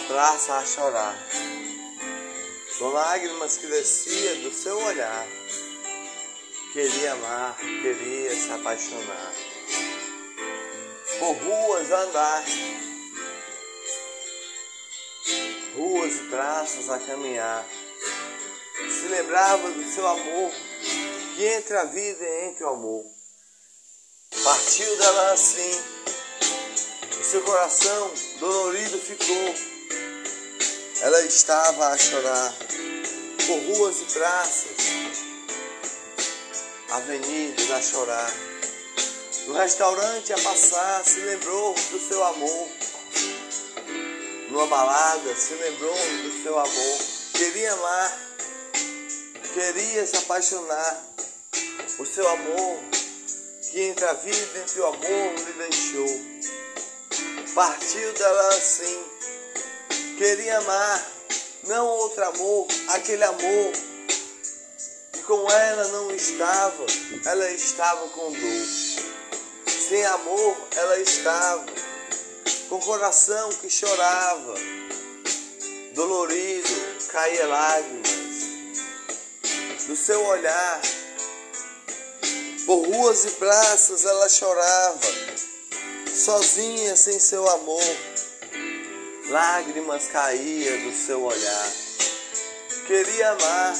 praça a chorar, com lágrimas que descia do seu olhar. Queria amar, queria se apaixonar, por ruas andar, ruas e praças a caminhar. Se lembrava do seu amor, que entre a vida e entre o amor. Partiu dela assim, o seu coração dolorido ficou. Ela estava a chorar por ruas e praças, avenidas a chorar. No restaurante a passar, se lembrou do seu amor. Numa balada, se lembrou do seu amor. Queria amar, queria se apaixonar. O seu amor, que entre a vida e o amor lhe deixou. Partiu dela assim, queria amar, não outro amor, aquele amor que com ela não estava, ela estava com dor. Sem amor, ela estava com coração que chorava, dolorido, caía lágrimas do seu olhar. Por ruas e praças ela chorava, sozinha sem seu amor. Lágrimas caíam do seu olhar. Queria amar,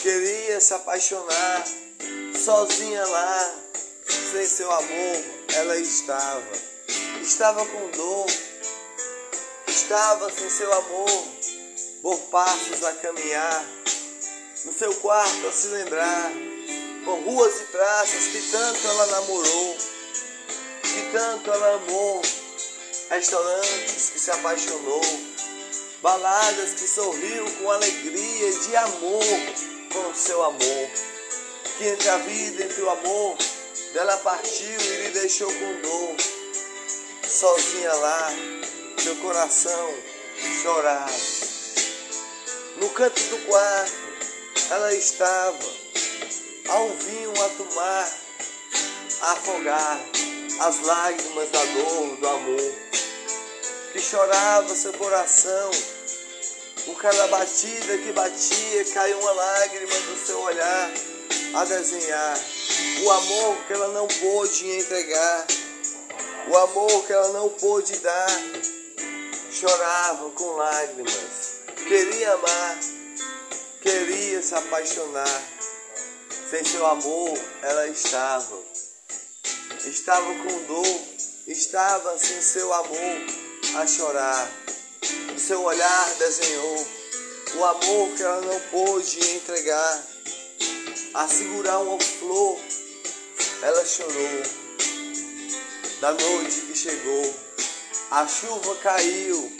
queria se apaixonar, sozinha lá, sem seu amor, ela estava. Estava com dor, estava sem seu amor, por passos a caminhar, no seu quarto a se lembrar, por ruas e praças que tanto ela namorou, que tanto ela amou, restaurantes que se apaixonou, baladas que sorriu com alegria de amor com o seu amor, que entre a vida e o amor dela partiu e lhe deixou com dor, sozinha lá, seu coração chorava. No canto do quarto ela estava, ao vinho a tomar, a afogar as lágrimas da dor, do amor, que chorava seu coração. Por cada batida que batia, caiu uma lágrima do seu olhar a desenhar o amor que ela não pôde entregar, o amor que ela não pôde dar. Chorava com lágrimas, queria amar, queria se apaixonar. Sem seu amor, ela estava, estava com dor, estava sem seu amor a chorar. O seu olhar desenhou o amor que ela não pôde entregar. A segurar uma flor, ela chorou. Da noite que chegou, a chuva caiu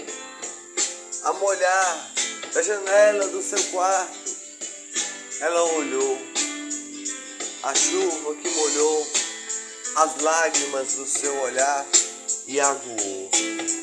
a molhar da janela do seu quarto. Ela olhou a chuva que molhou as lágrimas do seu olhar e aguou.